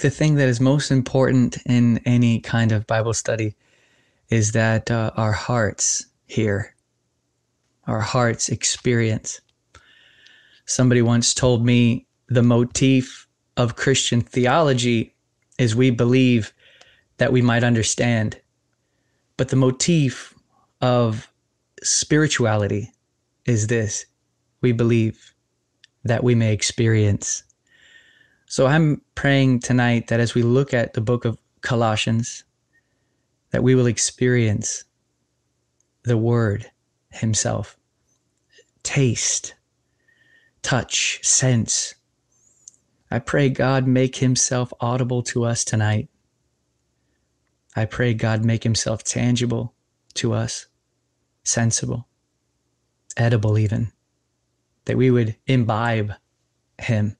the thing that is most important in any kind of Bible study is that uh, our hearts hear, our hearts experience. Somebody once told me the motif of Christian theology is we believe that we might understand. But the motif of spirituality is this we believe that we may experience. So I'm praying tonight that as we look at the book of Colossians, that we will experience the Word Himself. Taste, touch, sense. I pray God make Himself audible to us tonight. I pray God make Himself tangible to us, sensible, edible, even, that we would imbibe Him,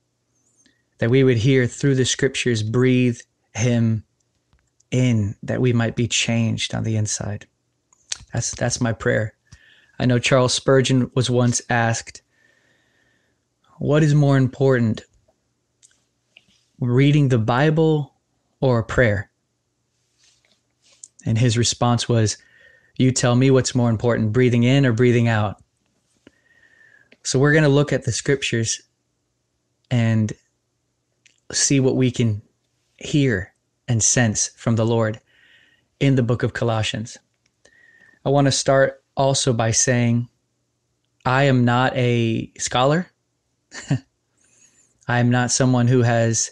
that we would hear through the scriptures, breathe Him in that we might be changed on the inside. That's that's my prayer. I know Charles Spurgeon was once asked, "What is more important, reading the Bible or prayer?" And his response was, "You tell me what's more important, breathing in or breathing out." So we're going to look at the scriptures and see what we can hear and sense from the Lord in the book of Colossians. I want to start also by saying I am not a scholar. I am not someone who has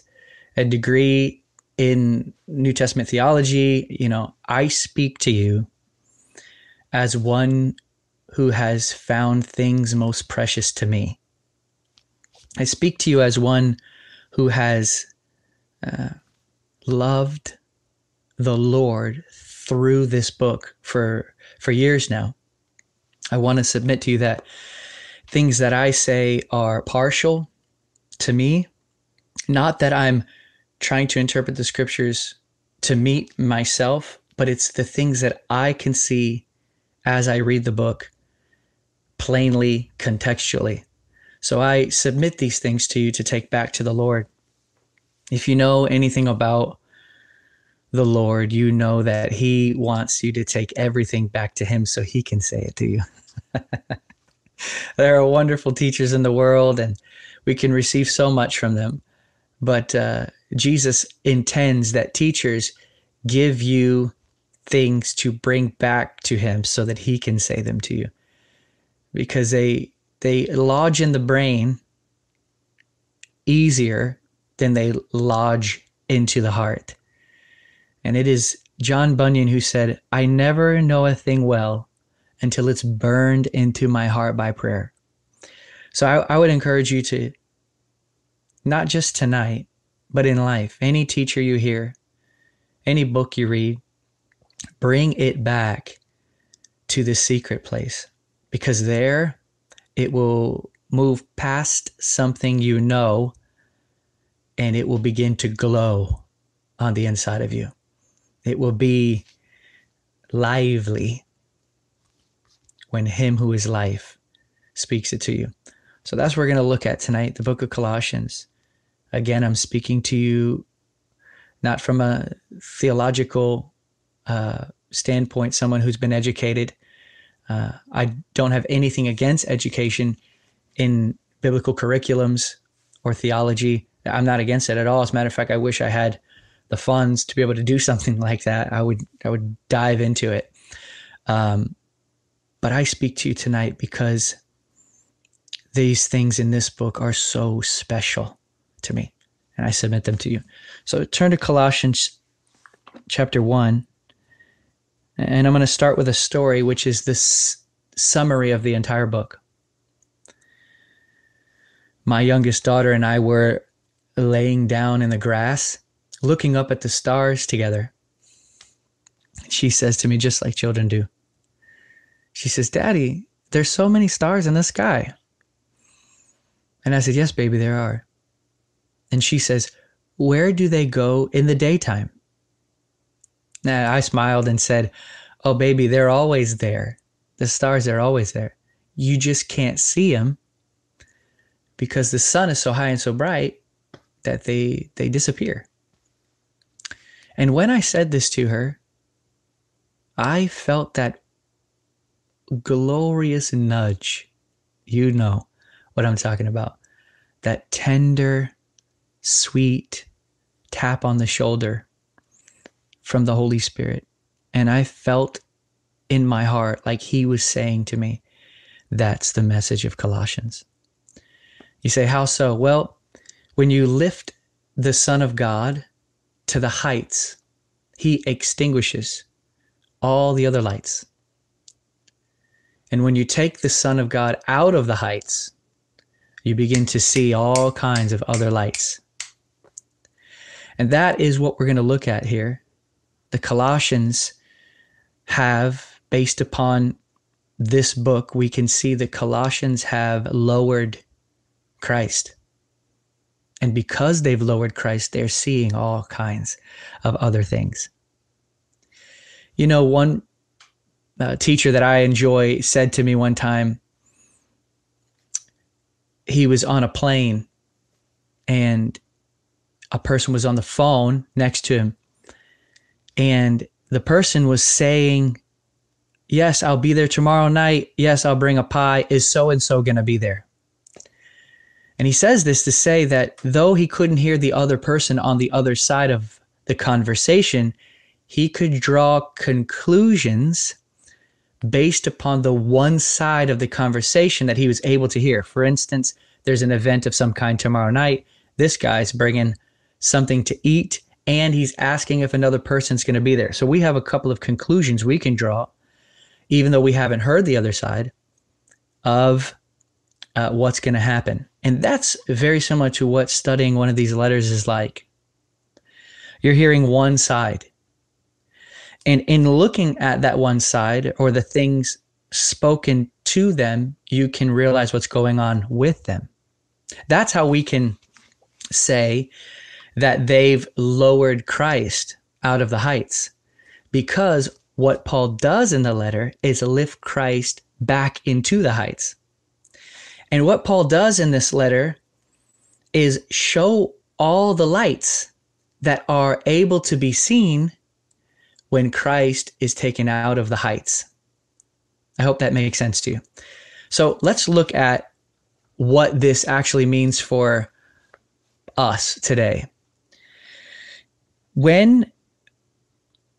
a degree in New Testament theology. You know, I speak to you as one who has found things most precious to me. I speak to you as one who has uh, loved the Lord through this book for for years now. I want to submit to you that things that I say are partial to me, not that I'm trying to interpret the scriptures to meet myself, but it's the things that I can see as I read the book plainly, contextually. So I submit these things to you to take back to the Lord. If you know anything about the Lord, you know that He wants you to take everything back to Him so He can say it to you. there are wonderful teachers in the world, and we can receive so much from them. But uh, Jesus intends that teachers give you things to bring back to Him so that He can say them to you, because they they lodge in the brain easier than they lodge into the heart. And it is John Bunyan who said, I never know a thing well until it's burned into my heart by prayer. So I, I would encourage you to, not just tonight, but in life, any teacher you hear, any book you read, bring it back to the secret place because there it will move past something you know and it will begin to glow on the inside of you. It will be lively when Him who is life speaks it to you. So that's what we're going to look at tonight, the book of Colossians. Again, I'm speaking to you not from a theological uh, standpoint, someone who's been educated. Uh, I don't have anything against education in biblical curriculums or theology. I'm not against it at all. As a matter of fact, I wish I had the funds to be able to do something like that. I would I would dive into it. Um, but I speak to you tonight because these things in this book are so special to me, and I submit them to you. So turn to Colossians chapter one, and I'm going to start with a story, which is this summary of the entire book. My youngest daughter and I were laying down in the grass, looking up at the stars together. She says to me, just like children do, she says, Daddy, there's so many stars in the sky. And I said, Yes, baby, there are. And she says, Where do they go in the daytime? Now I smiled and said, Oh, baby, they're always there. The stars are always there. You just can't see them because the sun is so high and so bright that they they disappear. And when I said this to her, I felt that glorious nudge. You know what I'm talking about. That tender, sweet tap on the shoulder from the Holy Spirit. And I felt in my heart like He was saying to me, That's the message of Colossians. You say, How so? Well, when you lift the Son of God to the heights, He extinguishes all the other lights. And when you take the Son of God out of the heights, you begin to see all kinds of other lights. And that is what we're going to look at here. The Colossians have, based upon this book, we can see the Colossians have lowered Christ. And because they've lowered Christ, they're seeing all kinds of other things. You know, one uh, teacher that I enjoy said to me one time, he was on a plane and a person was on the phone next to him. And the person was saying, Yes, I'll be there tomorrow night. Yes, I'll bring a pie. Is so and so going to be there? And he says this to say that though he couldn't hear the other person on the other side of the conversation, he could draw conclusions based upon the one side of the conversation that he was able to hear. For instance, there's an event of some kind tomorrow night. This guy's bringing something to eat and he's asking if another person's going to be there. So we have a couple of conclusions we can draw, even though we haven't heard the other side of uh, what's going to happen. And that's very similar to what studying one of these letters is like. You're hearing one side. And in looking at that one side or the things spoken to them, you can realize what's going on with them. That's how we can say that they've lowered Christ out of the heights. Because what Paul does in the letter is lift Christ back into the heights. And what Paul does in this letter is show all the lights that are able to be seen when Christ is taken out of the heights. I hope that makes sense to you. So let's look at what this actually means for us today when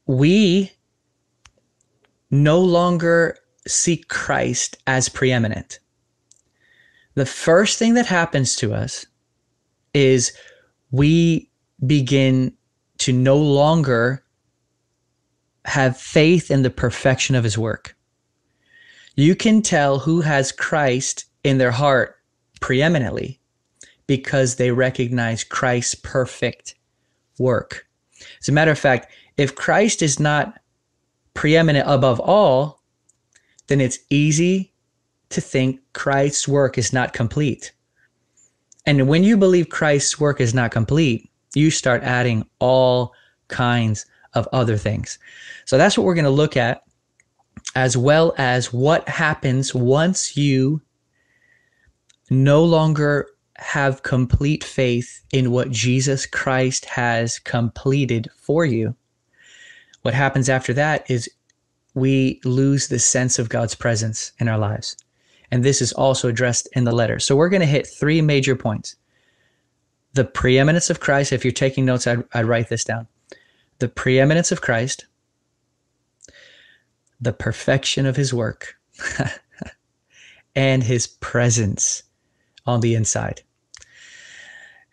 we no longer see Christ as preeminent, the first thing that happens to us is we begin to no longer have faith in the perfection of his work. You can tell who has Christ in their heart preeminently because they recognize Christ's perfect work. As a matter of fact, if Christ is not preeminent above all, then it's easy to think Christ's work is not complete. And when you believe Christ's work is not complete, you start adding all kinds of other things. So that's what we're going to look at, as well as what happens once you no longer have complete faith in what Jesus Christ has completed for you, what happens after that is we lose the sense of God's presence in our lives. And this is also addressed in the letter. So we're going to hit three major points the preeminence of Christ. If you're taking notes, I'd, I'd write this down. The preeminence of Christ, the perfection of his work, and his presence on the inside.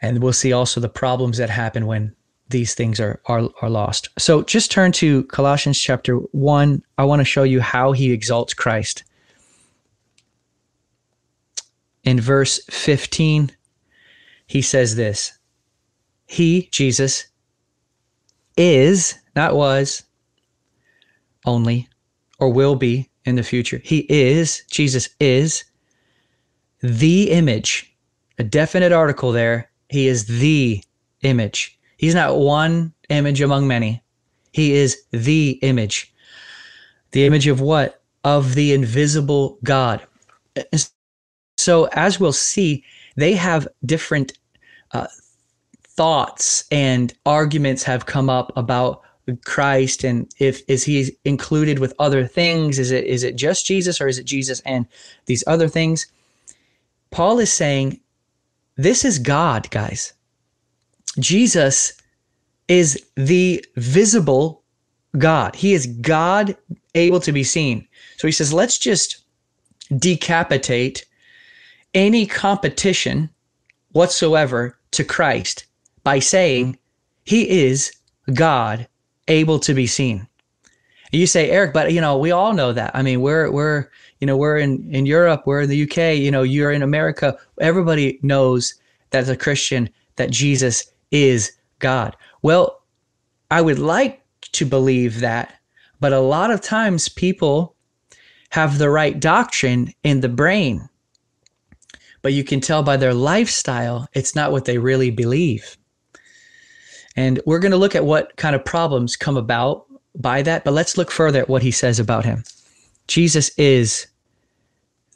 And we'll see also the problems that happen when these things are, are, are lost. So just turn to Colossians chapter 1. I want to show you how he exalts Christ. In verse 15, he says this He, Jesus, is, not was, only, or will be in the future. He is, Jesus is the image, a definite article there he is the image. He's not one image among many. He is the image. The image of what? Of the invisible God. So, as we'll see, they have different uh, thoughts and arguments have come up about Christ and if is he included with other things is it is it just Jesus or is it Jesus and these other things Paul is saying this is God guys Jesus is the visible God he is God able to be seen so he says let's just decapitate any competition whatsoever to Christ by saying he is God able to be seen. You say, Eric, but you know, we all know that. I mean, we're we're you know, we're in in Europe, we're in the UK, you know, you're in America. Everybody knows that as a Christian that Jesus is God. Well, I would like to believe that, but a lot of times people have the right doctrine in the brain. But you can tell by their lifestyle, it's not what they really believe. And we're going to look at what kind of problems come about by that, but let's look further at what he says about him. Jesus is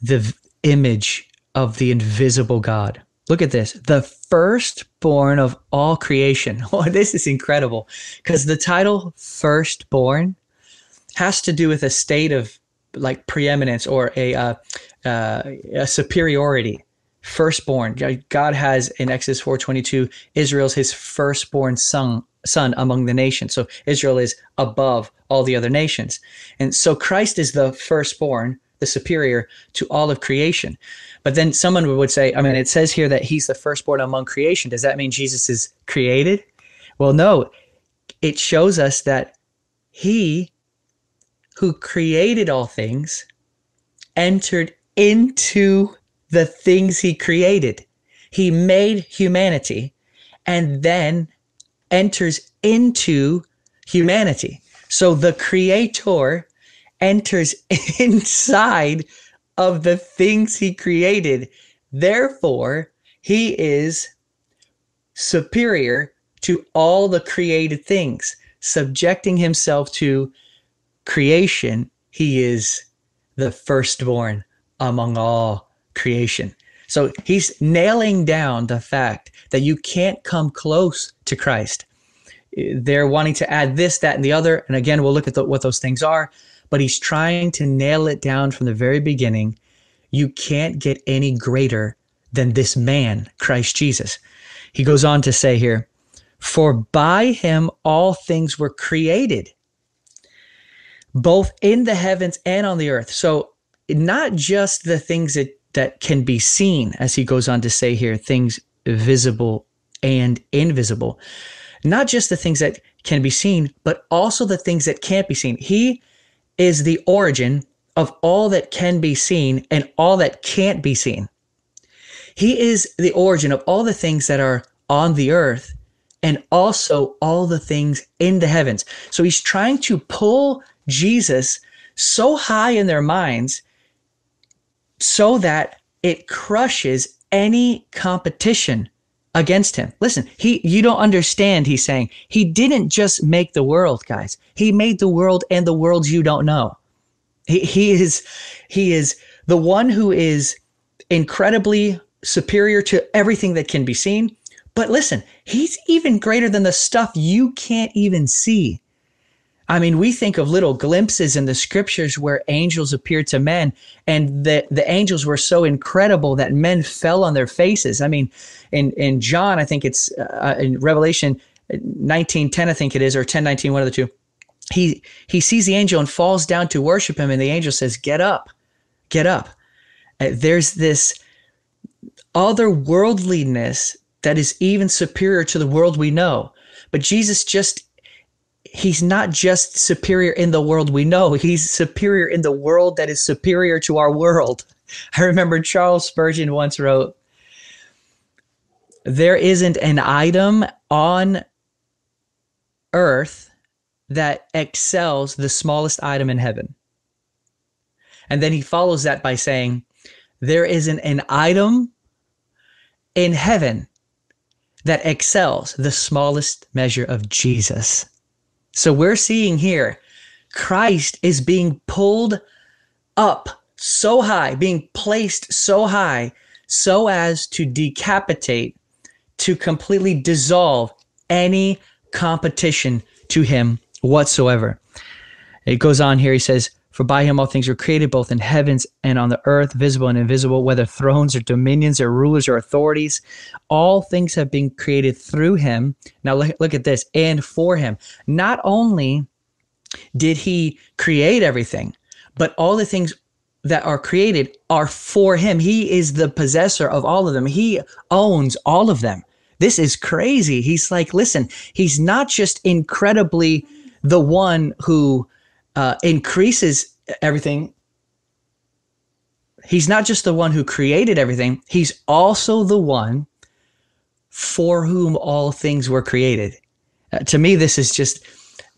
the image of the invisible God. Look at this the firstborn of all creation. Oh, this is incredible because the title firstborn has to do with a state of like preeminence or a, uh, uh, a superiority firstborn. God has in Exodus 4:22, Israel's his firstborn son son among the nations. So Israel is above all the other nations. And so Christ is the firstborn, the superior to all of creation. But then someone would say, I mean, it says here that he's the firstborn among creation. Does that mean Jesus is created? Well, no. It shows us that he who created all things entered into the things he created. He made humanity and then enters into humanity. So the creator enters inside of the things he created. Therefore, he is superior to all the created things, subjecting himself to creation. He is the firstborn among all creation. So he's nailing down the fact that you can't come close to Christ. They're wanting to add this, that, and the other. And again, we'll look at the, what those things are. But he's trying to nail it down from the very beginning. You can't get any greater than this man, Christ Jesus. He goes on to say here, For by him all things were created, both in the heavens and on the earth. So, not just the things that that can be seen, as he goes on to say here, things visible and invisible. Not just the things that can be seen, but also the things that can't be seen. He is the origin of all that can be seen and all that can't be seen. He is the origin of all the things that are on the earth and also all the things in the heavens. So he's trying to pull Jesus so high in their minds so that it crushes any competition against him. Listen, he you don't understand he's saying. He didn't just make the world, guys. He made the world and the worlds you don't know. He, he is he is the one who is incredibly superior to everything that can be seen. But listen, he's even greater than the stuff you can't even see. I mean, we think of little glimpses in the scriptures where angels appear to men, and the, the angels were so incredible that men fell on their faces. I mean, in, in John, I think it's uh, in Revelation 1910, I think it is, or 1019, one of the two. He, he sees the angel and falls down to worship him, and the angel says, Get up, get up. Uh, there's this otherworldliness that is even superior to the world we know. But Jesus just he's not just superior in the world we know, he's superior in the world that is superior to our world. I remember Charles Spurgeon once wrote, There isn't an item on earth that excels the smallest item in heaven. And then he follows that by saying, There isn't an item in heaven that excels the smallest measure of Jesus. So we're seeing here Christ is being pulled up so high, being placed so high, so as to decapitate, to completely dissolve any competition to him whatsoever. It goes on here. He says, For by him all things were created, both in heavens and on the earth, visible and invisible, whether thrones or dominions or rulers or authorities. All things have been created through him. Now look, look at this and for him. Not only did he create everything, but all the things that are created are for him. He is the possessor of all of them. He owns all of them. This is crazy. He's like, listen, he's not just incredibly the one who uh, increases everything. He's not just the one who created everything, he's also the one for whom all things were created. Uh, to me, this is just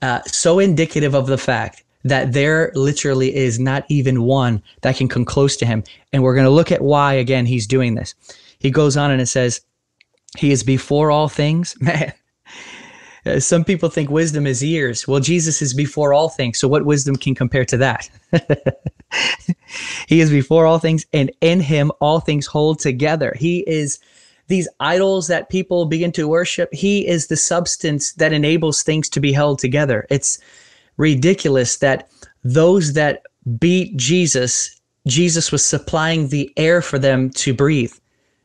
uh, so indicative of the fact that there literally is not even one that can come close to him. And we're going to look at why, again, he's doing this. He goes on and it says, He is before all things. Man, uh, some people think wisdom is years. Well, Jesus is before all things. So, what wisdom can compare to that? he is before all things, and in him all things hold together. He is these idols that people begin to worship. He is the substance that enables things to be held together. It's ridiculous that those that beat Jesus, Jesus was supplying the air for them to breathe.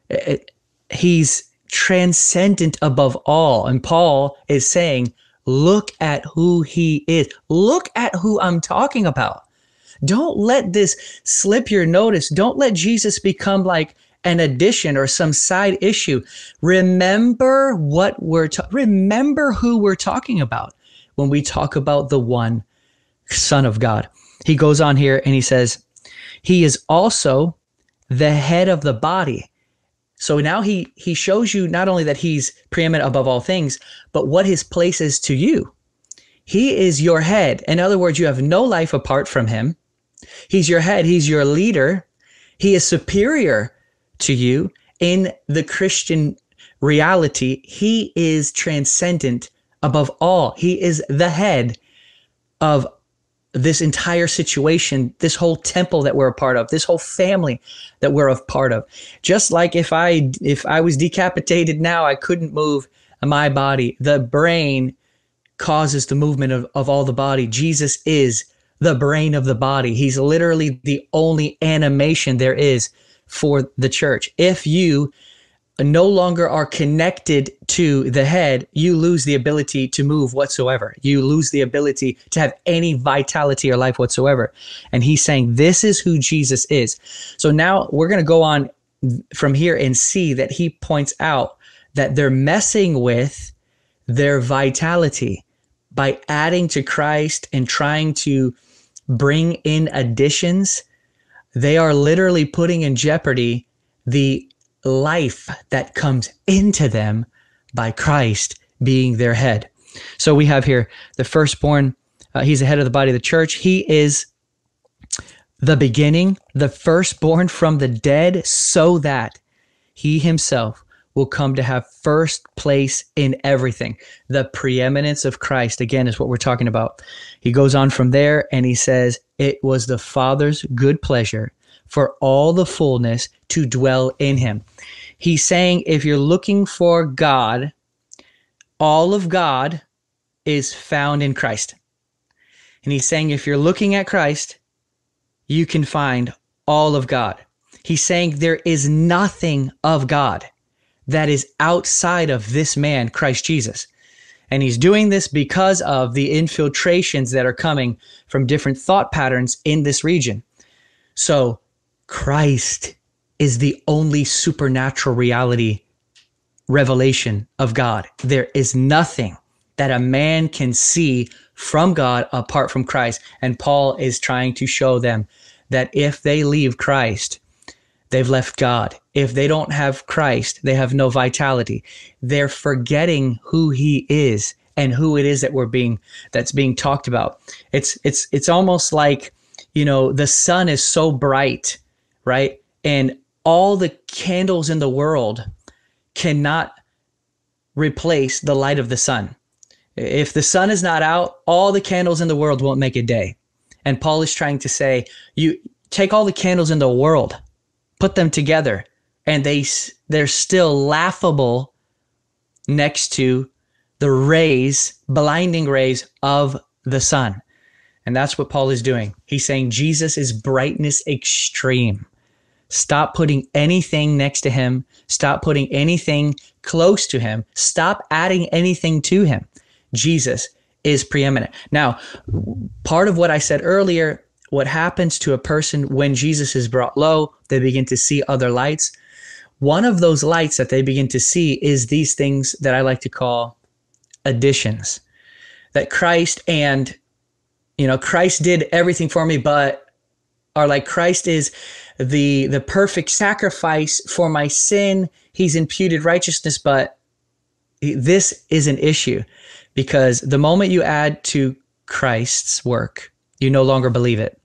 It, he's transcendent above all. And Paul is saying, look at who he is. Look at who I'm talking about. Don't let this slip your notice. Don't let Jesus become like an addition or some side issue. Remember what we're ta- remember who we're talking about when we talk about the one son of God. He goes on here and he says, he is also the head of the body. So now he he shows you not only that he's preeminent above all things, but what his place is to you. He is your head. In other words, you have no life apart from him. He's your head, he's your leader. He is superior to you in the Christian reality. He is transcendent above all. He is the head of this entire situation, this whole temple that we're a part of, this whole family that we're a part of. Just like if I if I was decapitated now, I couldn't move my body. The brain causes the movement of, of all the body. Jesus is the brain of the body. He's literally the only animation there is for the church. If you no longer are connected to the head, you lose the ability to move whatsoever. You lose the ability to have any vitality or life whatsoever. And he's saying this is who Jesus is. So now we're going to go on from here and see that he points out that they're messing with their vitality by adding to Christ and trying to bring in additions. They are literally putting in jeopardy the life that comes into them by Christ being their head. So we have here the firstborn, uh, he's the head of the body of the church. He is the beginning, the firstborn from the dead, so that he himself will come to have first place in everything. The preeminence of Christ, again, is what we're talking about. He goes on from there and he says, It was the Father's good pleasure for all the fullness to dwell in him. He's saying if you're looking for God, all of God is found in Christ. And he's saying if you're looking at Christ, you can find all of God. He's saying there is nothing of God that is outside of this man, Christ Jesus. And he's doing this because of the infiltrations that are coming from different thought patterns in this region. So Christ is the only supernatural reality revelation of God. There is nothing that a man can see from God apart from Christ. And Paul is trying to show them that if they leave Christ, they've left God. If they don't have Christ, they have no vitality. They're forgetting who he is and who it is that we're being that's being talked about. It's it's it's almost like, you know, the sun is so bright right? And all the candles in the world cannot replace the light of the sun. If the sun is not out, all the candles in the world won't make a day. And Paul is trying to say, you take all the candles in the world, put them together, and they they're still laughable next to the rays, blinding rays of the sun. And that's what Paul is doing. He's saying Jesus is brightness extreme. Stop putting anything next to him. Stop putting anything close to him. Stop adding anything to him. Jesus is preeminent. Now, part of what I said earlier, what happens to a person when Jesus is brought low, they begin to see other lights. One of those lights that they begin to see is these things that I like to call additions. That Christ and, you know, Christ did everything for me, but are like Christ is the the perfect sacrifice for my sin. He's imputed righteousness, but this is an issue because the moment you add to Christ's work, you no longer believe it.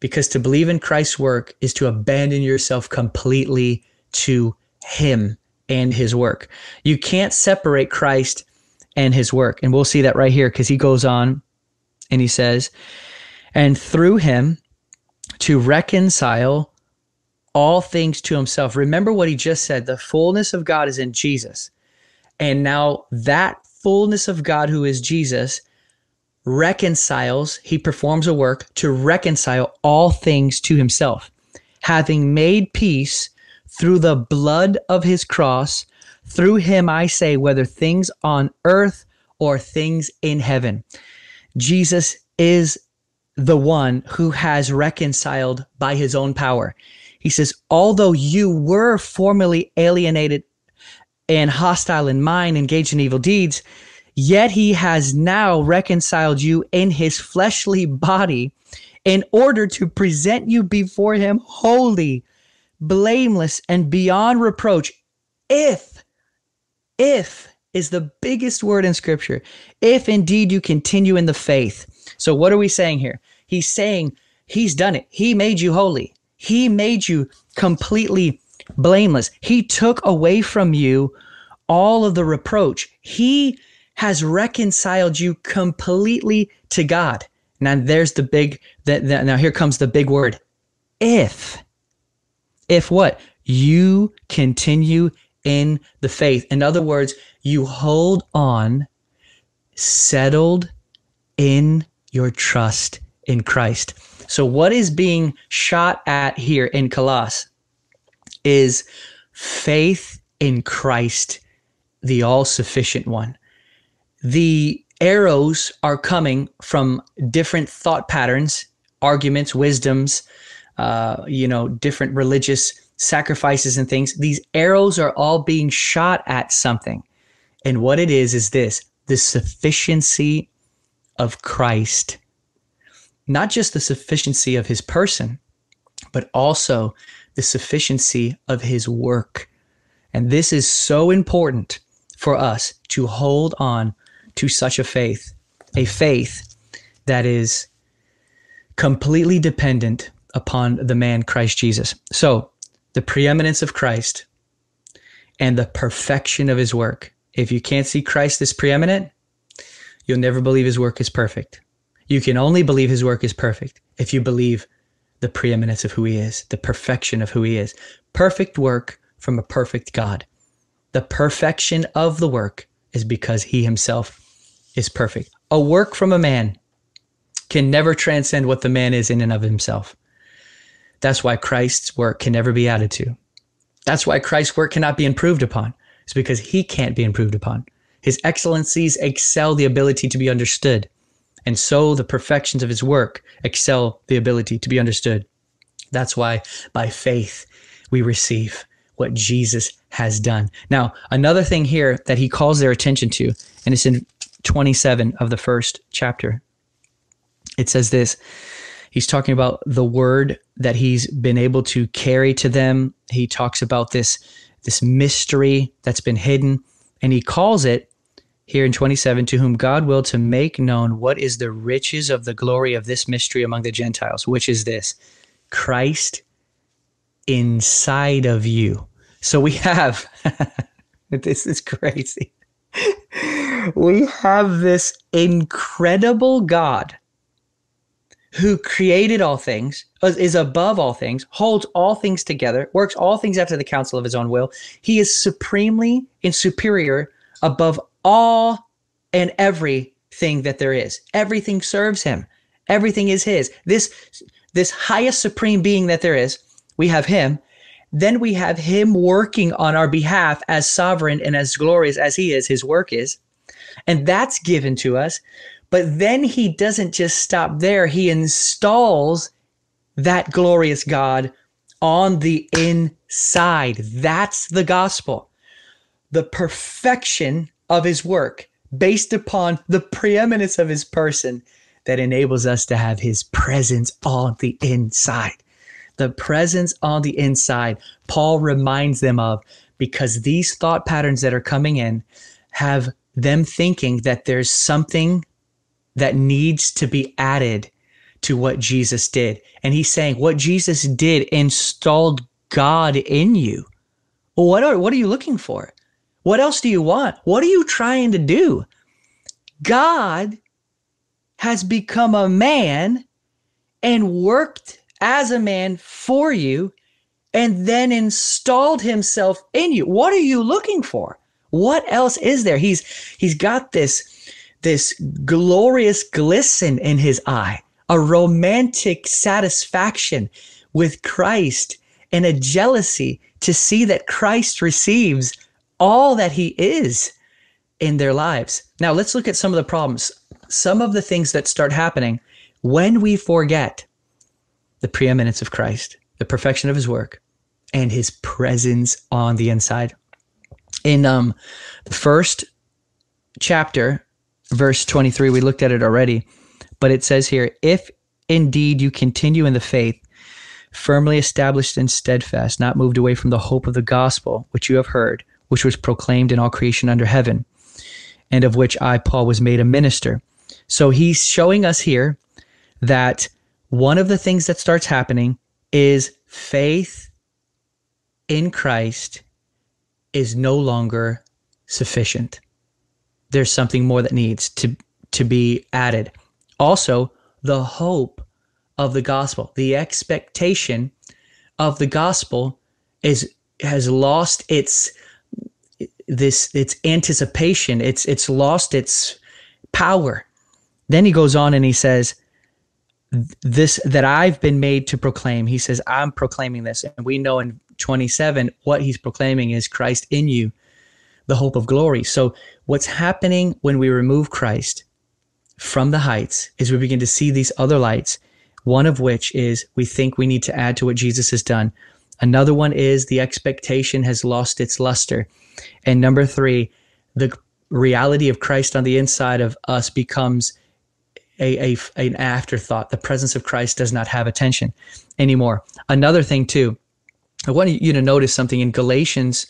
Because to believe in Christ's work is to abandon yourself completely to Him and His work. You can't separate Christ and His work. And we'll see that right here because He goes on and He says, and through Him to reconcile all things to Himself. Remember what He just said the fullness of God is in Jesus. And now that fullness of God, who is Jesus, reconciles, he performs a work to reconcile all things to himself, having made peace through the blood of his cross. Through him, I say, whether things on earth or things in heaven. Jesus is the one who has reconciled by his own power. He says, although you were formerly alienated and hostile in mind, engaged in evil deeds, yet he has now reconciled you in his fleshly body in order to present you before him holy, blameless, and beyond reproach. If, if is the biggest word in scripture, if indeed you continue in the faith. So, what are we saying here? He's saying he's done it, he made you holy, he made you completely blameless. He took away from you all of the reproach. He has reconciled you completely to God. Now there's the big that now here comes the big word. If if what? You continue in the faith. In other words, you hold on settled in your trust in Christ. So what is being shot at here in Colossus is faith in Christ the all sufficient one. The arrows are coming from different thought patterns, arguments, wisdoms, uh, you know, different religious sacrifices and things. These arrows are all being shot at something. And what it is, is this the sufficiency of Christ. Not just the sufficiency of his person, but also the sufficiency of his work. And this is so important for us to hold on to such a faith, a faith that is completely dependent upon the man Christ Jesus. So, the preeminence of Christ and the perfection of his work. If you can't see Christ as preeminent, you'll never believe his work is perfect. You can only believe his work is perfect if you believe the preeminence of who he is, the perfection of who he is. Perfect work from a perfect God. The perfection of the work is because he himself is perfect. A work from a man can never transcend what the man is in and of himself. That's why Christ's work can never be added to. That's why Christ's work cannot be improved upon. It's because he can't be improved upon. His excellencies excel the ability to be understood. And so the perfections of his work excel the ability to be understood. That's why by faith we receive what Jesus has done. Now, another thing here that he calls their attention to, and it's in 27 of the first chapter. It says this He's talking about the word that he's been able to carry to them. He talks about this, this mystery that's been hidden, and he calls it here in 27 to whom God will to make known what is the riches of the glory of this mystery among the Gentiles, which is this Christ inside of you so we have, this is crazy. we have this incredible God who created all things, is above all things, holds all things together, works all things after the counsel of his own will. He is supremely and superior above all and everything that there is. Everything serves him. Everything is his. This this highest supreme being that there is, we have him. Then we have him working on our behalf as sovereign and as glorious as he is, his work is. And that's given to us. But then he doesn't just stop there. He installs that glorious God on the inside. That's the gospel. The perfection of his work based upon the preeminence of his person that enables us to have his presence on the inside. The presence on the inside, Paul reminds them of because these thought patterns that are coming in have them thinking that there's something that needs to be added to what Jesus did. And he's saying what Jesus did installed God in you. Well, what are what are you looking for? What else do you want? What are you trying to do? God has become a man and worked as a man for you and then installed himself in you. What are you looking for? What else is there? He's he's got this this glorious glisten in his eye, a romantic satisfaction with Christ and a jealousy to see that Christ receives all that he is in their lives. Now, let's look at some of the problems some of the things that start happening when we forget the preeminence of Christ, the perfection of his work, and his presence on the inside. In um, the first chapter, verse 23, we looked at it already, but it says here, if indeed you continue in the faith, firmly established and steadfast, not moved away from the hope of the gospel, which you have heard, which was proclaimed in all creation under heaven, and of which I, Paul, was made a minister so he's showing us here that one of the things that starts happening is faith in Christ is no longer sufficient. There's something more that needs to, to be added. Also, the hope of the gospel, the expectation of the gospel is has lost its this its anticipation. It's it's lost its power. Then he goes on and he says, This that I've been made to proclaim. He says, I'm proclaiming this. And we know in 27, what he's proclaiming is Christ in you, the hope of glory. So, what's happening when we remove Christ from the heights is we begin to see these other lights, one of which is we think we need to add to what Jesus has done. Another one is the expectation has lost its luster. And number three, the reality of Christ on the inside of us becomes a, a, an afterthought. The presence of Christ does not have attention anymore. Another thing too, I want you to notice something in Galatians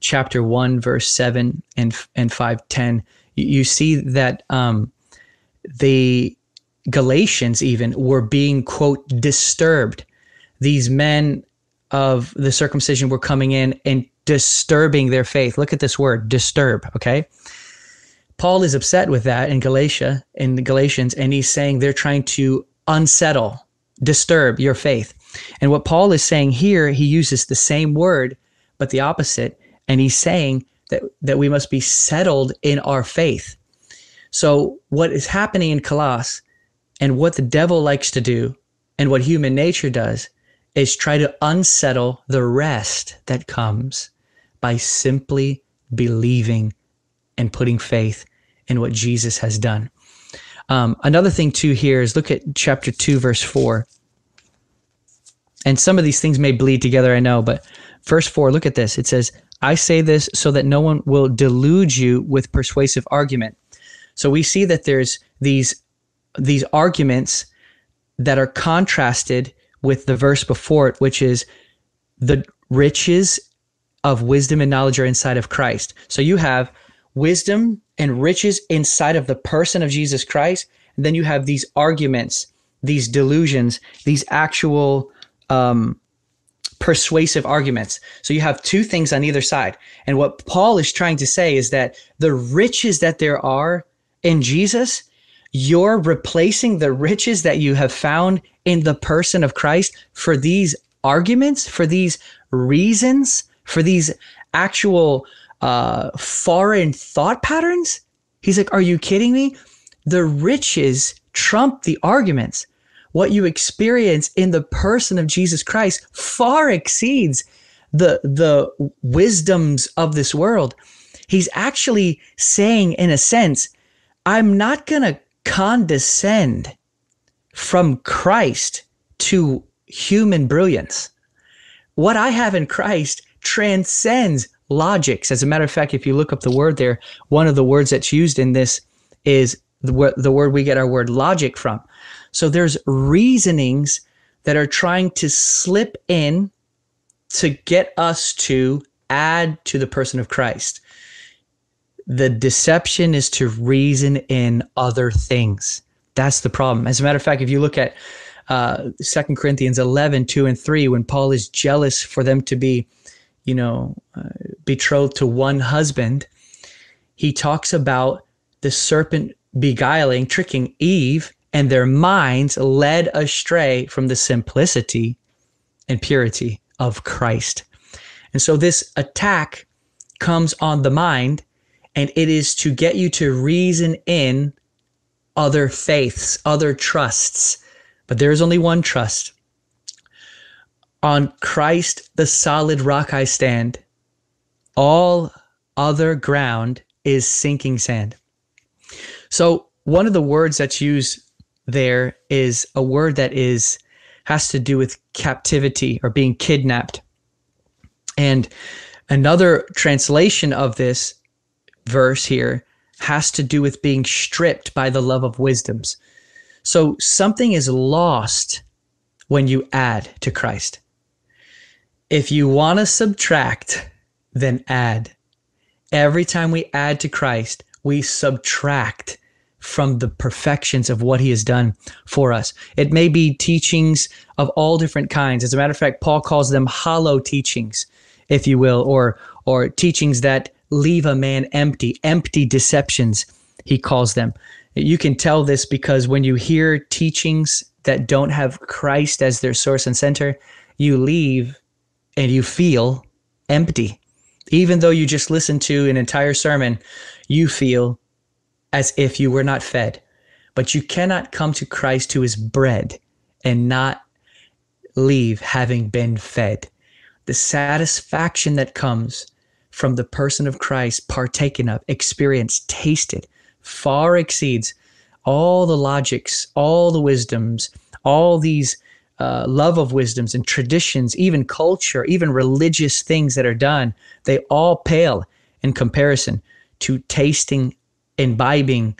chapter 1 verse 7 and and 510 you see that um, the galatians even were being quote disturbed these men of the circumcision were coming in and disturbing their faith look at this word disturb okay Paul is upset with that in Galatia, in the Galatians, and he's saying they're trying to unsettle, disturb your faith. And what Paul is saying here, he uses the same word, but the opposite. And he's saying that, that we must be settled in our faith. So, what is happening in Colossus and what the devil likes to do and what human nature does is try to unsettle the rest that comes by simply believing and putting faith in what Jesus has done. Um, another thing, too, here is look at chapter 2, verse 4. And some of these things may bleed together, I know, but verse 4, look at this. It says, I say this so that no one will delude you with persuasive argument. So we see that there's these these arguments that are contrasted with the verse before it, which is the riches of wisdom and knowledge are inside of Christ. So you have wisdom and riches inside of the person of Jesus Christ. And then you have these arguments, these delusions, these actual um, persuasive arguments. So you have two things on either side. And what Paul is trying to say is that the riches that there are in Jesus, you're replacing the riches that you have found in the person of Christ for these arguments, for these reasons, for these actual uh, foreign thought patterns. He's like, Are you kidding me? The riches trump the arguments. What you experience in the person of Jesus Christ far exceeds the, the wisdoms of this world. He's actually saying, in a sense, I'm not going to condescend from Christ to human brilliance. What I have in Christ transcends logics. As a matter of fact, if you look up the word there, one of the words that's used in this is the, the word we get our word logic from. So there's reasonings that are trying to slip in to get us to add to the person of Christ. The deception is to reason in other things. That's the problem. As a matter of fact, if you look at uh, 2 Corinthians 11, 2 and 3, when Paul is jealous for them to be, you know, uh, betrothed to one husband, he talks about the serpent beguiling, tricking Eve, and their minds led astray from the simplicity and purity of Christ. And so this attack comes on the mind, and it is to get you to reason in other faiths, other trusts. But there is only one trust. On Christ, the solid rock I stand. All other ground is sinking sand. So, one of the words that's used there is a word that is has to do with captivity or being kidnapped. And another translation of this verse here has to do with being stripped by the love of wisdoms. So something is lost when you add to Christ. If you want to subtract, then add. Every time we add to Christ, we subtract from the perfections of what he has done for us. It may be teachings of all different kinds. As a matter of fact, Paul calls them hollow teachings, if you will, or or teachings that leave a man empty, empty deceptions, he calls them. You can tell this because when you hear teachings that don't have Christ as their source and center, you leave and you feel empty. Even though you just listened to an entire sermon, you feel as if you were not fed. But you cannot come to Christ who is bread and not leave having been fed. The satisfaction that comes from the person of Christ, partaken of, experienced, tasted, far exceeds all the logics, all the wisdoms, all these uh, love of wisdoms and traditions, even culture, even religious things that are done. They all pale in comparison to tasting, imbibing,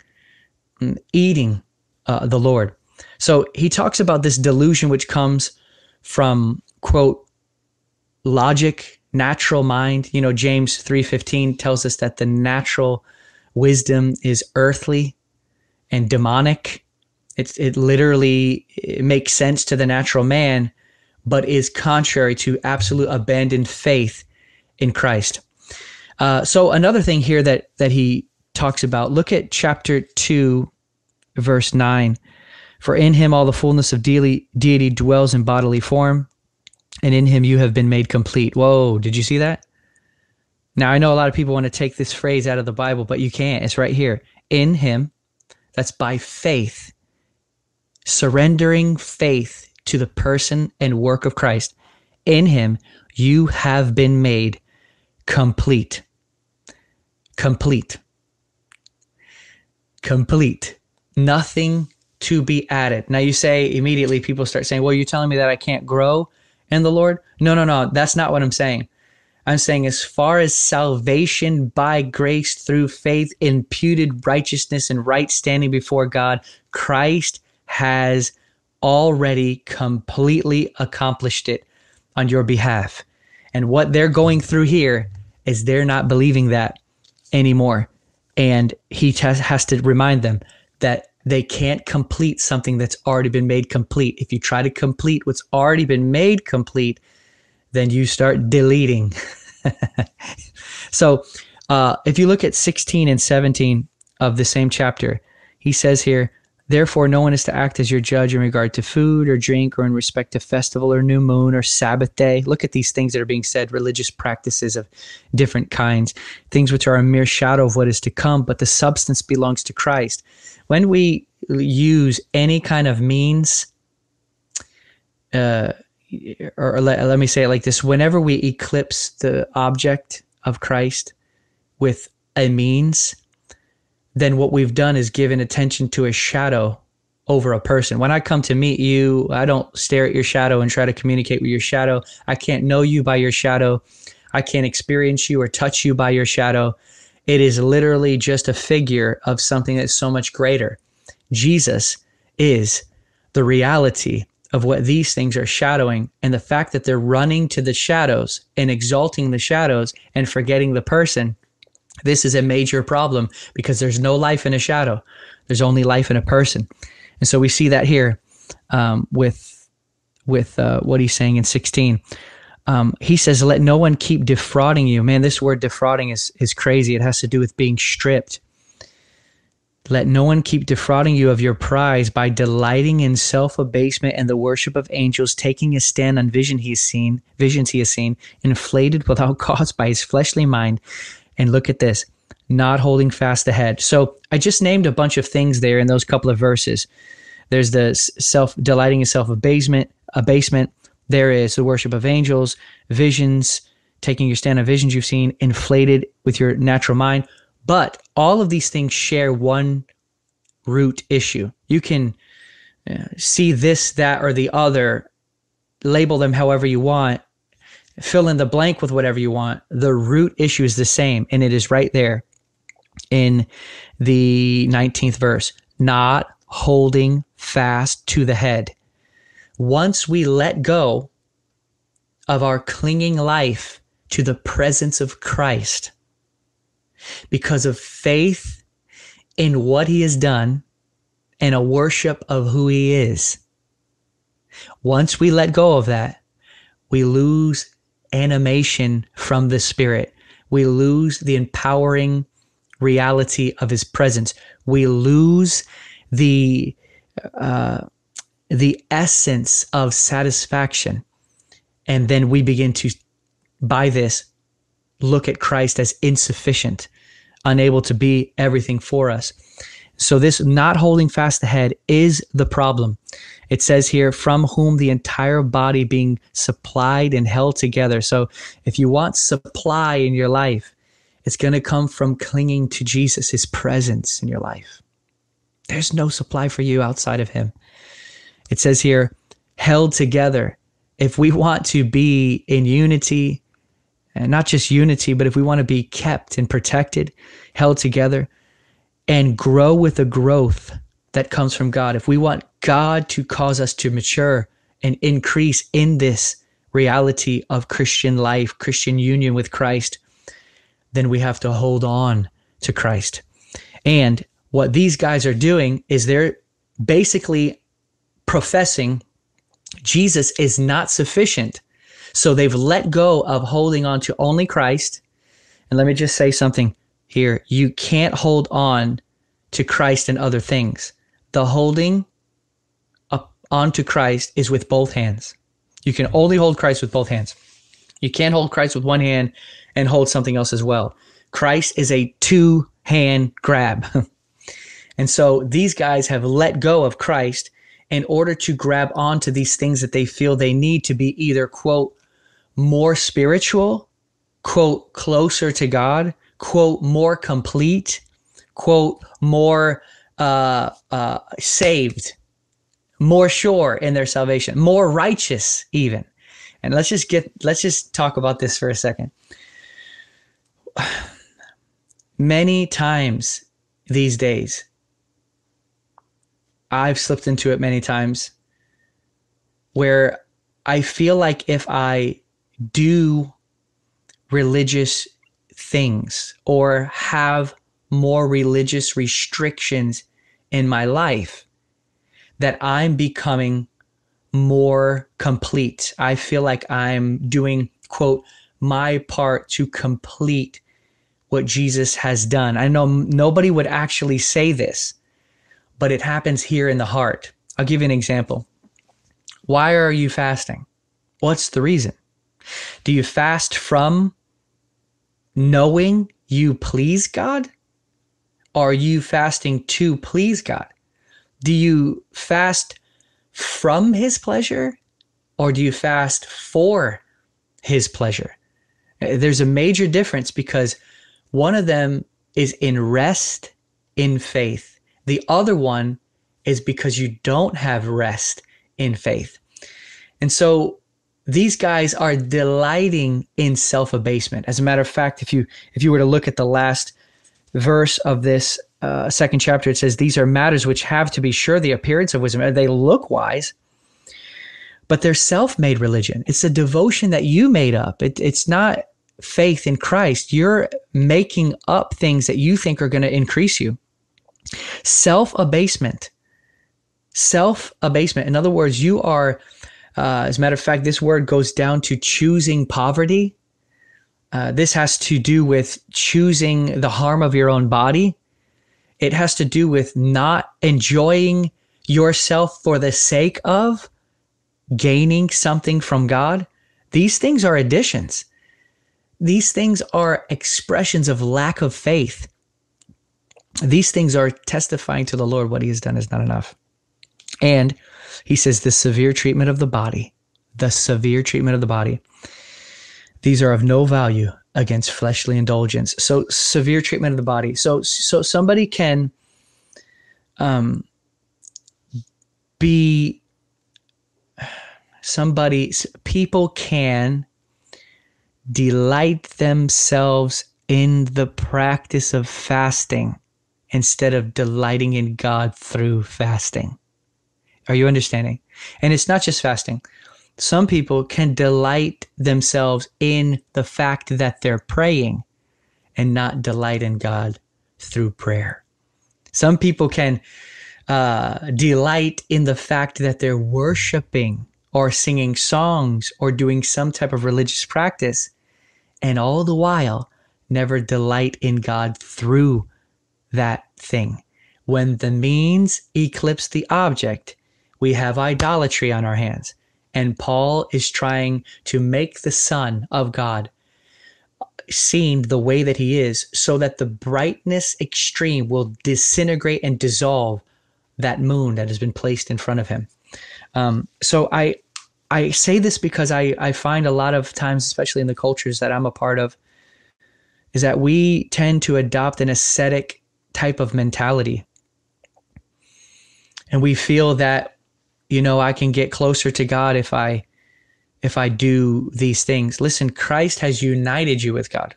mm, eating uh, the Lord. So he talks about this delusion which comes from, quote, logic natural mind. You know james 3.15 tells us that the natural wisdom is earthly and demonic. It's, it literally it makes sense to the natural man but is contrary to absolute abandoned faith in christ. Uh, so another thing here that that he talks about look at chapter 2 verse 9 for in him all the fullness of deity, deity dwells in bodily form and in him you have been made complete. Whoa, did you see that? Now, I know a lot of people want to take this phrase out of the Bible, but you can't. It's right here. In him, that's by faith, surrendering faith to the person and work of Christ. In him, you have been made complete. Complete. Complete. Nothing to be added. Now, you say immediately, people start saying, Well, you're telling me that I can't grow? In the Lord? No, no, no. That's not what I'm saying. I'm saying, as far as salvation by grace through faith, imputed righteousness, and right standing before God, Christ has already completely accomplished it on your behalf. And what they're going through here is they're not believing that anymore. And he has to remind them that they can't complete something that's already been made complete. If you try to complete what's already been made complete, then you start deleting. so, uh, if you look at 16 and 17 of the same chapter, he says here, Therefore, no one is to act as your judge in regard to food or drink or in respect to festival or new moon or Sabbath day. Look at these things that are being said religious practices of different kinds, things which are a mere shadow of what is to come, but the substance belongs to Christ. When we use any kind of means, uh, or let, let me say it like this whenever we eclipse the object of Christ with a means, then what we've done is given attention to a shadow over a person. When I come to meet you, I don't stare at your shadow and try to communicate with your shadow. I can't know you by your shadow. I can't experience you or touch you by your shadow. It is literally just a figure of something that's so much greater. Jesus is the reality of what these things are shadowing and the fact that they're running to the shadows and exalting the shadows and forgetting the person this is a major problem because there's no life in a shadow. There's only life in a person. And so we see that here um, with with uh, what he's saying in 16. Um, he says, "Let no one keep defrauding you." Man, this word defrauding is is crazy. It has to do with being stripped. Let no one keep defrauding you of your prize by delighting in self abasement and the worship of angels, taking a stand on vision he has seen, visions he has seen, inflated without cause by his fleshly mind, and look at this not holding fast ahead. So I just named a bunch of things there in those couple of verses. There's the self delighting in self abasement, abasement. There is the worship of angels, visions, taking your stand on visions you've seen, inflated with your natural mind. But all of these things share one root issue. You can uh, see this, that, or the other, label them however you want, fill in the blank with whatever you want. The root issue is the same, and it is right there in the 19th verse not holding fast to the head. Once we let go of our clinging life to the presence of Christ, because of faith in what he has done and a worship of who he is. Once we let go of that, we lose animation from the Spirit. We lose the empowering reality of His presence. We lose the uh, the essence of satisfaction, and then we begin to, by this, look at Christ as insufficient, unable to be everything for us. So this not holding fast the head is the problem. It says here, from whom the entire body being supplied and held together. So if you want supply in your life, it's going to come from clinging to Jesus, his presence in your life. There's no supply for you outside of him. It says here, held together. If we want to be in unity, and not just unity, but if we want to be kept and protected, held together, and grow with a growth that comes from God, if we want God to cause us to mature and increase in this reality of Christian life, Christian union with Christ, then we have to hold on to Christ. And what these guys are doing is they're basically professing Jesus is not sufficient. So they've let go of holding on to only Christ. And let me just say something here. You can't hold on to Christ and other things. The holding up onto Christ is with both hands. You can only hold Christ with both hands. You can't hold Christ with one hand and hold something else as well. Christ is a two hand grab. and so these guys have let go of Christ in order to grab onto these things that they feel they need to be either, quote, more spiritual, quote, closer to God, quote, more complete, quote, more uh, uh, saved, more sure in their salvation, more righteous, even. And let's just get, let's just talk about this for a second. Many times these days, I've slipped into it many times where I feel like if I do religious things or have more religious restrictions in my life that I'm becoming more complete. I feel like I'm doing, quote, my part to complete what Jesus has done. I know nobody would actually say this, but it happens here in the heart. I'll give you an example. Why are you fasting? What's the reason? Do you fast from knowing you please God? Are you fasting to please God? Do you fast from his pleasure or do you fast for his pleasure? There's a major difference because one of them is in rest in faith. The other one is because you don't have rest in faith. And so these guys are delighting in self-abasement. As a matter of fact, if you if you were to look at the last verse of this uh, second chapter, it says, These are matters which have to be sure the appearance of wisdom. They look wise, but they're self made religion. It's a devotion that you made up. It, it's not faith in Christ. You're making up things that you think are going to increase you. Self abasement. Self abasement. In other words, you are, uh, as a matter of fact, this word goes down to choosing poverty. Uh, this has to do with choosing the harm of your own body it has to do with not enjoying yourself for the sake of gaining something from God. These things are additions. These things are expressions of lack of faith. These things are testifying to the Lord what he has done is not enough. And he says the severe treatment of the body, the severe treatment of the body. These are of no value against fleshly indulgence. So severe treatment of the body. So so somebody can um be somebody people can delight themselves in the practice of fasting instead of delighting in God through fasting. Are you understanding? And it's not just fasting some people can delight themselves in the fact that they're praying and not delight in God through prayer. Some people can uh, delight in the fact that they're worshiping or singing songs or doing some type of religious practice, and all the while never delight in God through that thing. When the means eclipse the object, we have idolatry on our hands. And Paul is trying to make the Son of God seen the way that he is so that the brightness extreme will disintegrate and dissolve that moon that has been placed in front of him. Um, so I I say this because I, I find a lot of times, especially in the cultures that I'm a part of, is that we tend to adopt an ascetic type of mentality. And we feel that you know, I can get closer to God if I if I do these things. Listen, Christ has united you with God.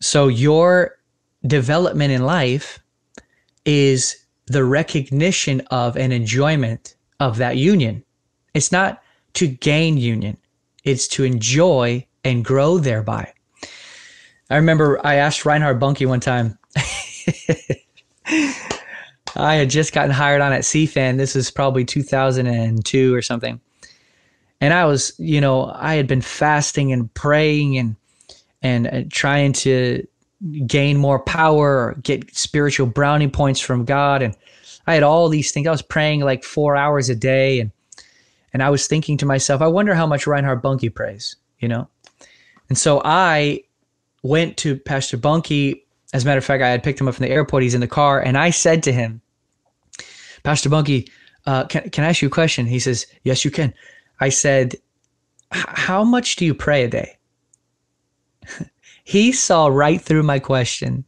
So your development in life is the recognition of and enjoyment of that union. It's not to gain union, it's to enjoy and grow thereby. I remember I asked Reinhard Bonnke one time. I had just gotten hired on at CFAN. This was probably 2002 or something. And I was, you know, I had been fasting and praying and and uh, trying to gain more power or get spiritual brownie points from God and I had all these things. I was praying like 4 hours a day and and I was thinking to myself, I wonder how much Reinhard Bonnke prays, you know? And so I went to Pastor Bonnke. As a matter of fact, I had picked him up from the airport. He's in the car, and I said to him, Pastor Bonnke, uh, can, can I ask you a question? He says, Yes, you can. I said, How much do you pray a day? he saw right through my question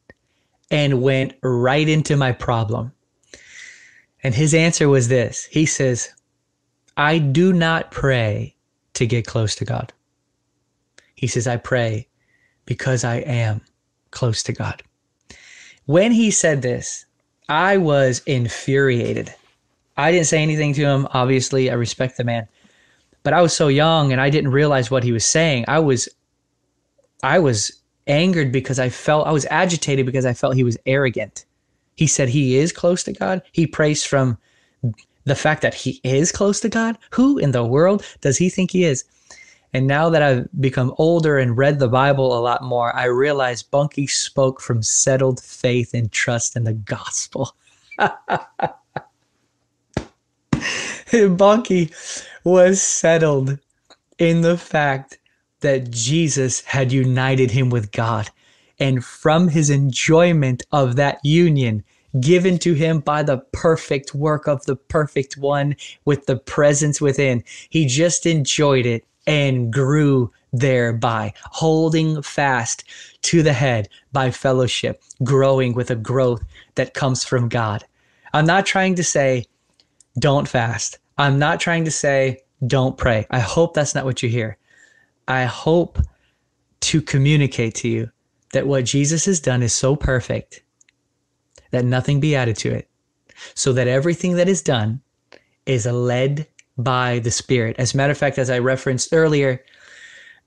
and went right into my problem. And his answer was this He says, I do not pray to get close to God. He says, I pray because I am close to God. When he said this, I was infuriated. I didn't say anything to him. Obviously, I respect the man, but I was so young and I didn't realize what he was saying. I was, I was angered because I felt I was agitated because I felt he was arrogant. He said he is close to God. He prays from the fact that he is close to God. Who in the world does he think he is? And now that I've become older and read the Bible a lot more, I realize Bonnke spoke from settled faith and trust in the gospel. Bonnke was settled in the fact that Jesus had united him with God. And from his enjoyment of that union, given to him by the perfect work of the perfect one with the presence within, he just enjoyed it and grew thereby, holding fast to the head by fellowship, growing with a growth that comes from God. I'm not trying to say, don't fast. I'm not trying to say, don't pray. I hope that's not what you hear. I hope to communicate to you that what Jesus has done is so perfect that nothing be added to it, so that everything that is done is led by the Spirit. As a matter of fact, as I referenced earlier,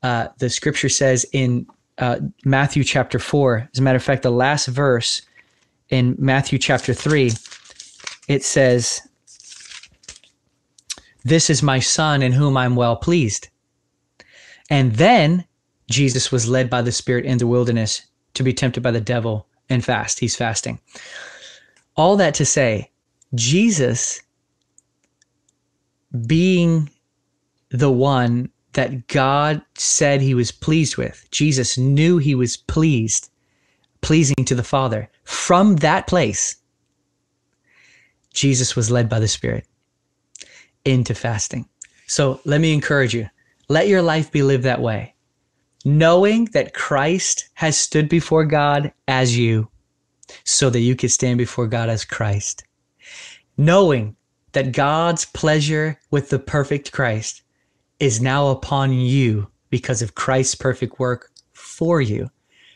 uh, the scripture says in uh, Matthew chapter 4, as a matter of fact, the last verse in Matthew chapter 3, it says, This is my son in whom I'm well pleased. And then Jesus was led by the Spirit in the wilderness to be tempted by the devil and fast. He's fasting. All that to say, Jesus being the one that God said he was pleased with, Jesus knew he was pleased, pleasing to the Father. From that place, Jesus was led by the Spirit into fasting. So let me encourage you let your life be lived that way, knowing that Christ has stood before God as you so that you could stand before God as Christ. Knowing that God's pleasure with the perfect Christ is now upon you because of Christ's perfect work for you.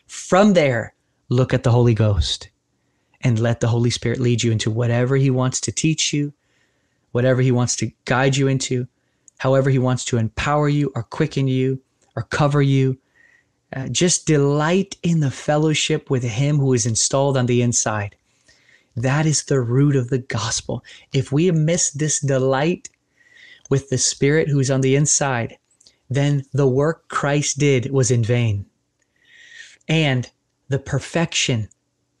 From there, look at the Holy Ghost and let the Holy Spirit lead you into whatever He wants to teach you, whatever He wants to guide you into, however He wants to empower you or quicken you or cover you. Uh, just delight in the fellowship with Him who is installed on the inside. That is the root of the gospel. If we miss this delight with the Spirit who's on the inside, then the work Christ did was in vain. And the perfection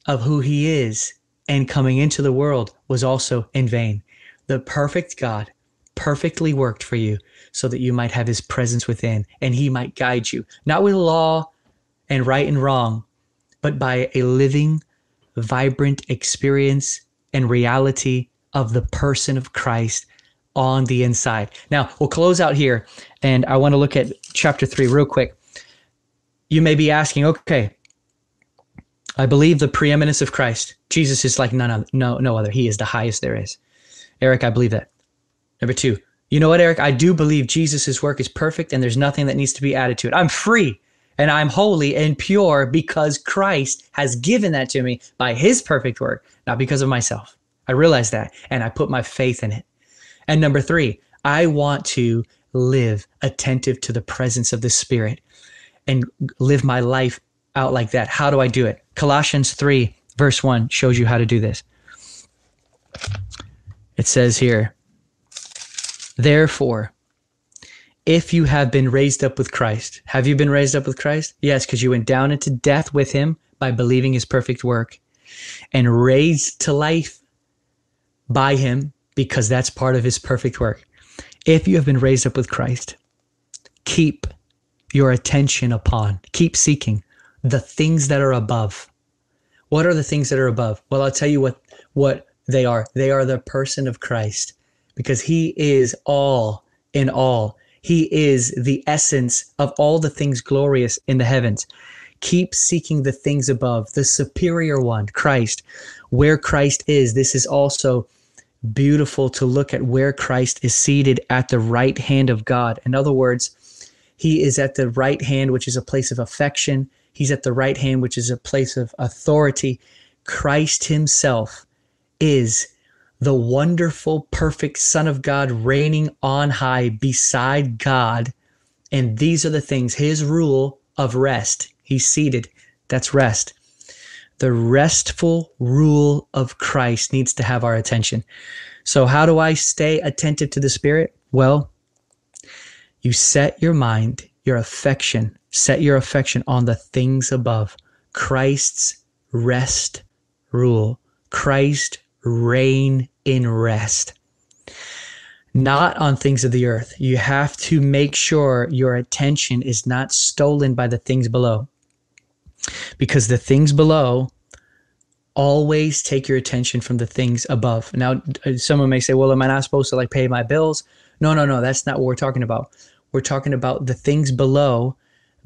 of who He is and coming into the world was also in vain. The perfect God perfectly worked for you so that you might have his presence within and he might guide you, not with law and right and wrong, but by a living, vibrant experience and reality of the person of Christ on the inside. Now, we'll close out here and I want to look at chapter 3 real quick. You may be asking, okay, I believe the preeminence of Christ. Jesus is like none other, no no other. He is the highest there is. Eric, I believe that. Number two, you know what, Eric? I do believe Jesus' work is perfect and there's nothing that needs to be added to it. I'm free and I'm holy and pure because Christ has given that to me by his perfect work, not because of myself. I realize that and I put my faith in it. And number three, I want to live attentive to the presence of the Spirit and live my life out like that. How do I do it? Colossians 3, verse 1 shows you how to do this. It says here, Therefore, if you have been raised up with Christ, have you been raised up with Christ? Yes, because you went down into death with him by believing his perfect work and raised to life by him because that's part of his perfect work. If you have been raised up with Christ, keep your attention upon, keep seeking the things that are above. What are the things that are above? Well, I'll tell you what what they are. They are the person of Christ because he is all in all. He is the essence of all the things glorious in the heavens. Keep seeking the things above, the superior one, Christ. Where Christ is, this is also beautiful to look at where Christ is seated at the right hand of God. In other words, he is at the right hand, which is a place of affection. He's at the right hand, which is a place of authority. Christ himself is the wonderful, perfect Son of God reigning on high beside God. And these are the things, his rule of rest. He's seated. That's rest. The restful rule of Christ needs to have our attention. So, how do I stay attentive to the Spirit? Well, you set your mind, your affection, set your affection on the things above. Christ's rest rule. Christ reign in rest. Not on things of the earth. You have to make sure your attention is not stolen by the things below. Because the things below always take your attention from the things above. Now, uh, someone may say, well, am I not supposed to like pay my bills? No, no, no, that's not what we're talking about. We're talking about the things below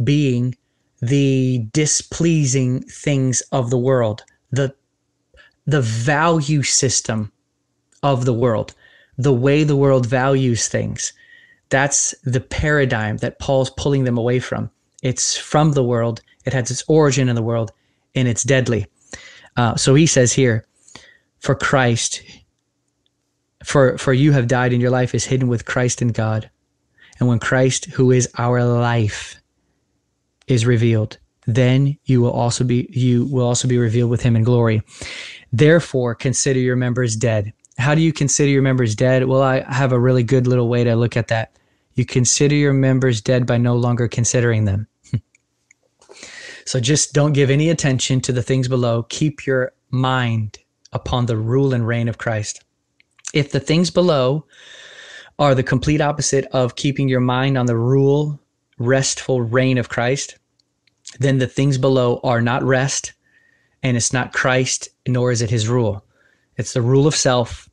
being the displeasing things of the world, the the value system of the world, the way the world values things. That's the paradigm that Paul's pulling them away from. It's from the world, it has its origin in the world, and it's deadly. Uh, so he says here, for Christ, for for you have died, and your life is hidden with Christ in God. And when Christ, who is our life, is revealed, then you will also be you will also be revealed with him in glory. Therefore, consider your members dead. How do you consider your members dead? Well, I have a really good little way to look at that. You consider your members dead by no longer considering them. so just don't give any attention to the things below. Keep your mind upon the rule and reign of Christ. If the things below are the complete opposite of keeping your mind on the rule, restful reign of Christ, then the things below are not rest and it's not Christ, nor is it his rule. It's the rule of self,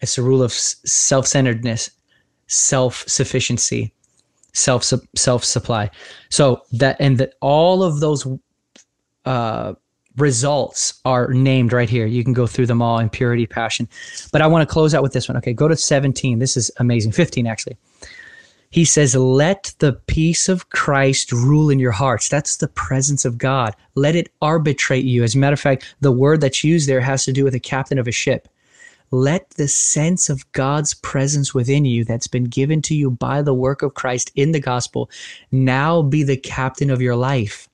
it's the rule of self centeredness, self sufficiency, self self supply. So that and that all of those uh, results are named right here. You can go through them all in purity, passion. But I want to close out with this one. Okay, go to 17. This is amazing. 15 actually. He says, Let the peace of Christ rule in your hearts. That's the presence of God. Let it arbitrate you. As a matter of fact, the word that's used there has to do with a captain of a ship. Let the sense of God's presence within you that's been given to you by the work of Christ in the gospel now be the captain of your life,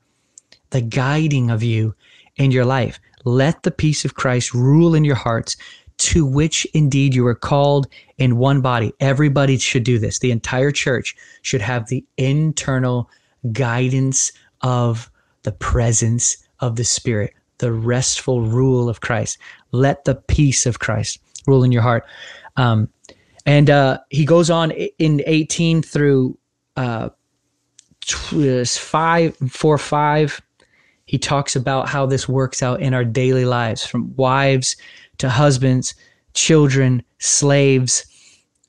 the guiding of you in your life. Let the peace of Christ rule in your hearts, to which indeed you are called in one body. Everybody should do this. The entire church should have the internal guidance of the presence of the Spirit, the restful rule of Christ. Let the peace of Christ rule in your heart. Um, and uh, he goes on in 18 through uh, five, four, five. He talks about how this works out in our daily lives, from wives to husbands, children, slaves,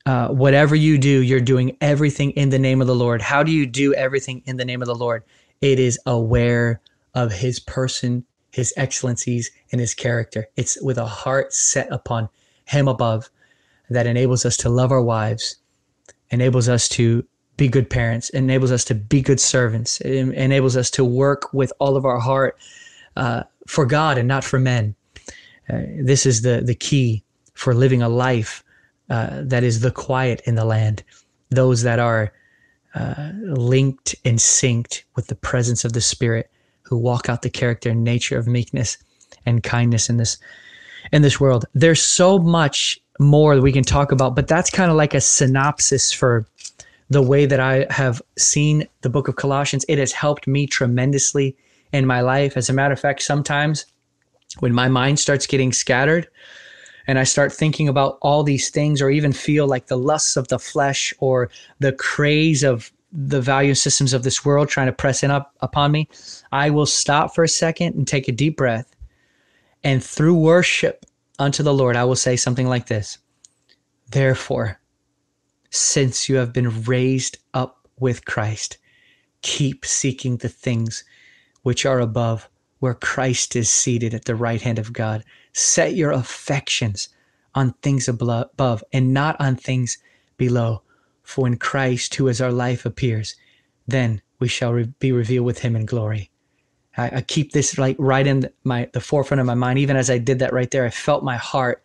uh, whatever you do, you're doing everything in the name of the Lord. How do you do everything in the name of the Lord? It is aware of his person, his excellencies, and his character. It's with a heart set upon him above that enables us to love our wives, enables us to be good parents, enables us to be good servants, enables us to work with all of our heart uh, for God and not for men. Uh, this is the the key for living a life uh, that is the quiet in the land. Those that are uh, linked and synced with the presence of the Spirit, who walk out the character and nature of meekness and kindness in this in this world. There's so much more that we can talk about, but that's kind of like a synopsis for the way that I have seen the book of Colossians. It has helped me tremendously in my life. As a matter of fact, sometimes when my mind starts getting scattered and I start thinking about all these things, or even feel like the lusts of the flesh or the craze of the value systems of this world trying to press in up upon me, I will stop for a second and take a deep breath. And through worship unto the Lord, I will say something like this Therefore, since you have been raised up with Christ, keep seeking the things which are above where Christ is seated at the right hand of God. Set your affections on things above and not on things below. For when Christ, who is our life, appears, then we shall re- be revealed with him in glory. I, I, keep this like right in my the forefront of my mind. Even as I did that right there, I felt my heart,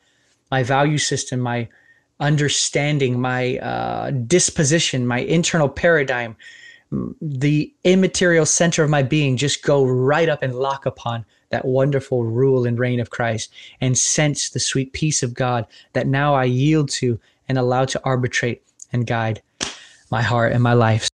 my value system, my understanding, my uh, disposition, my internal paradigm the immaterial center of my being just go right up and lock upon that wonderful rule and reign of Christ and sense the sweet peace of God that now I yield to and allow to arbitrate and guide my heart and my life.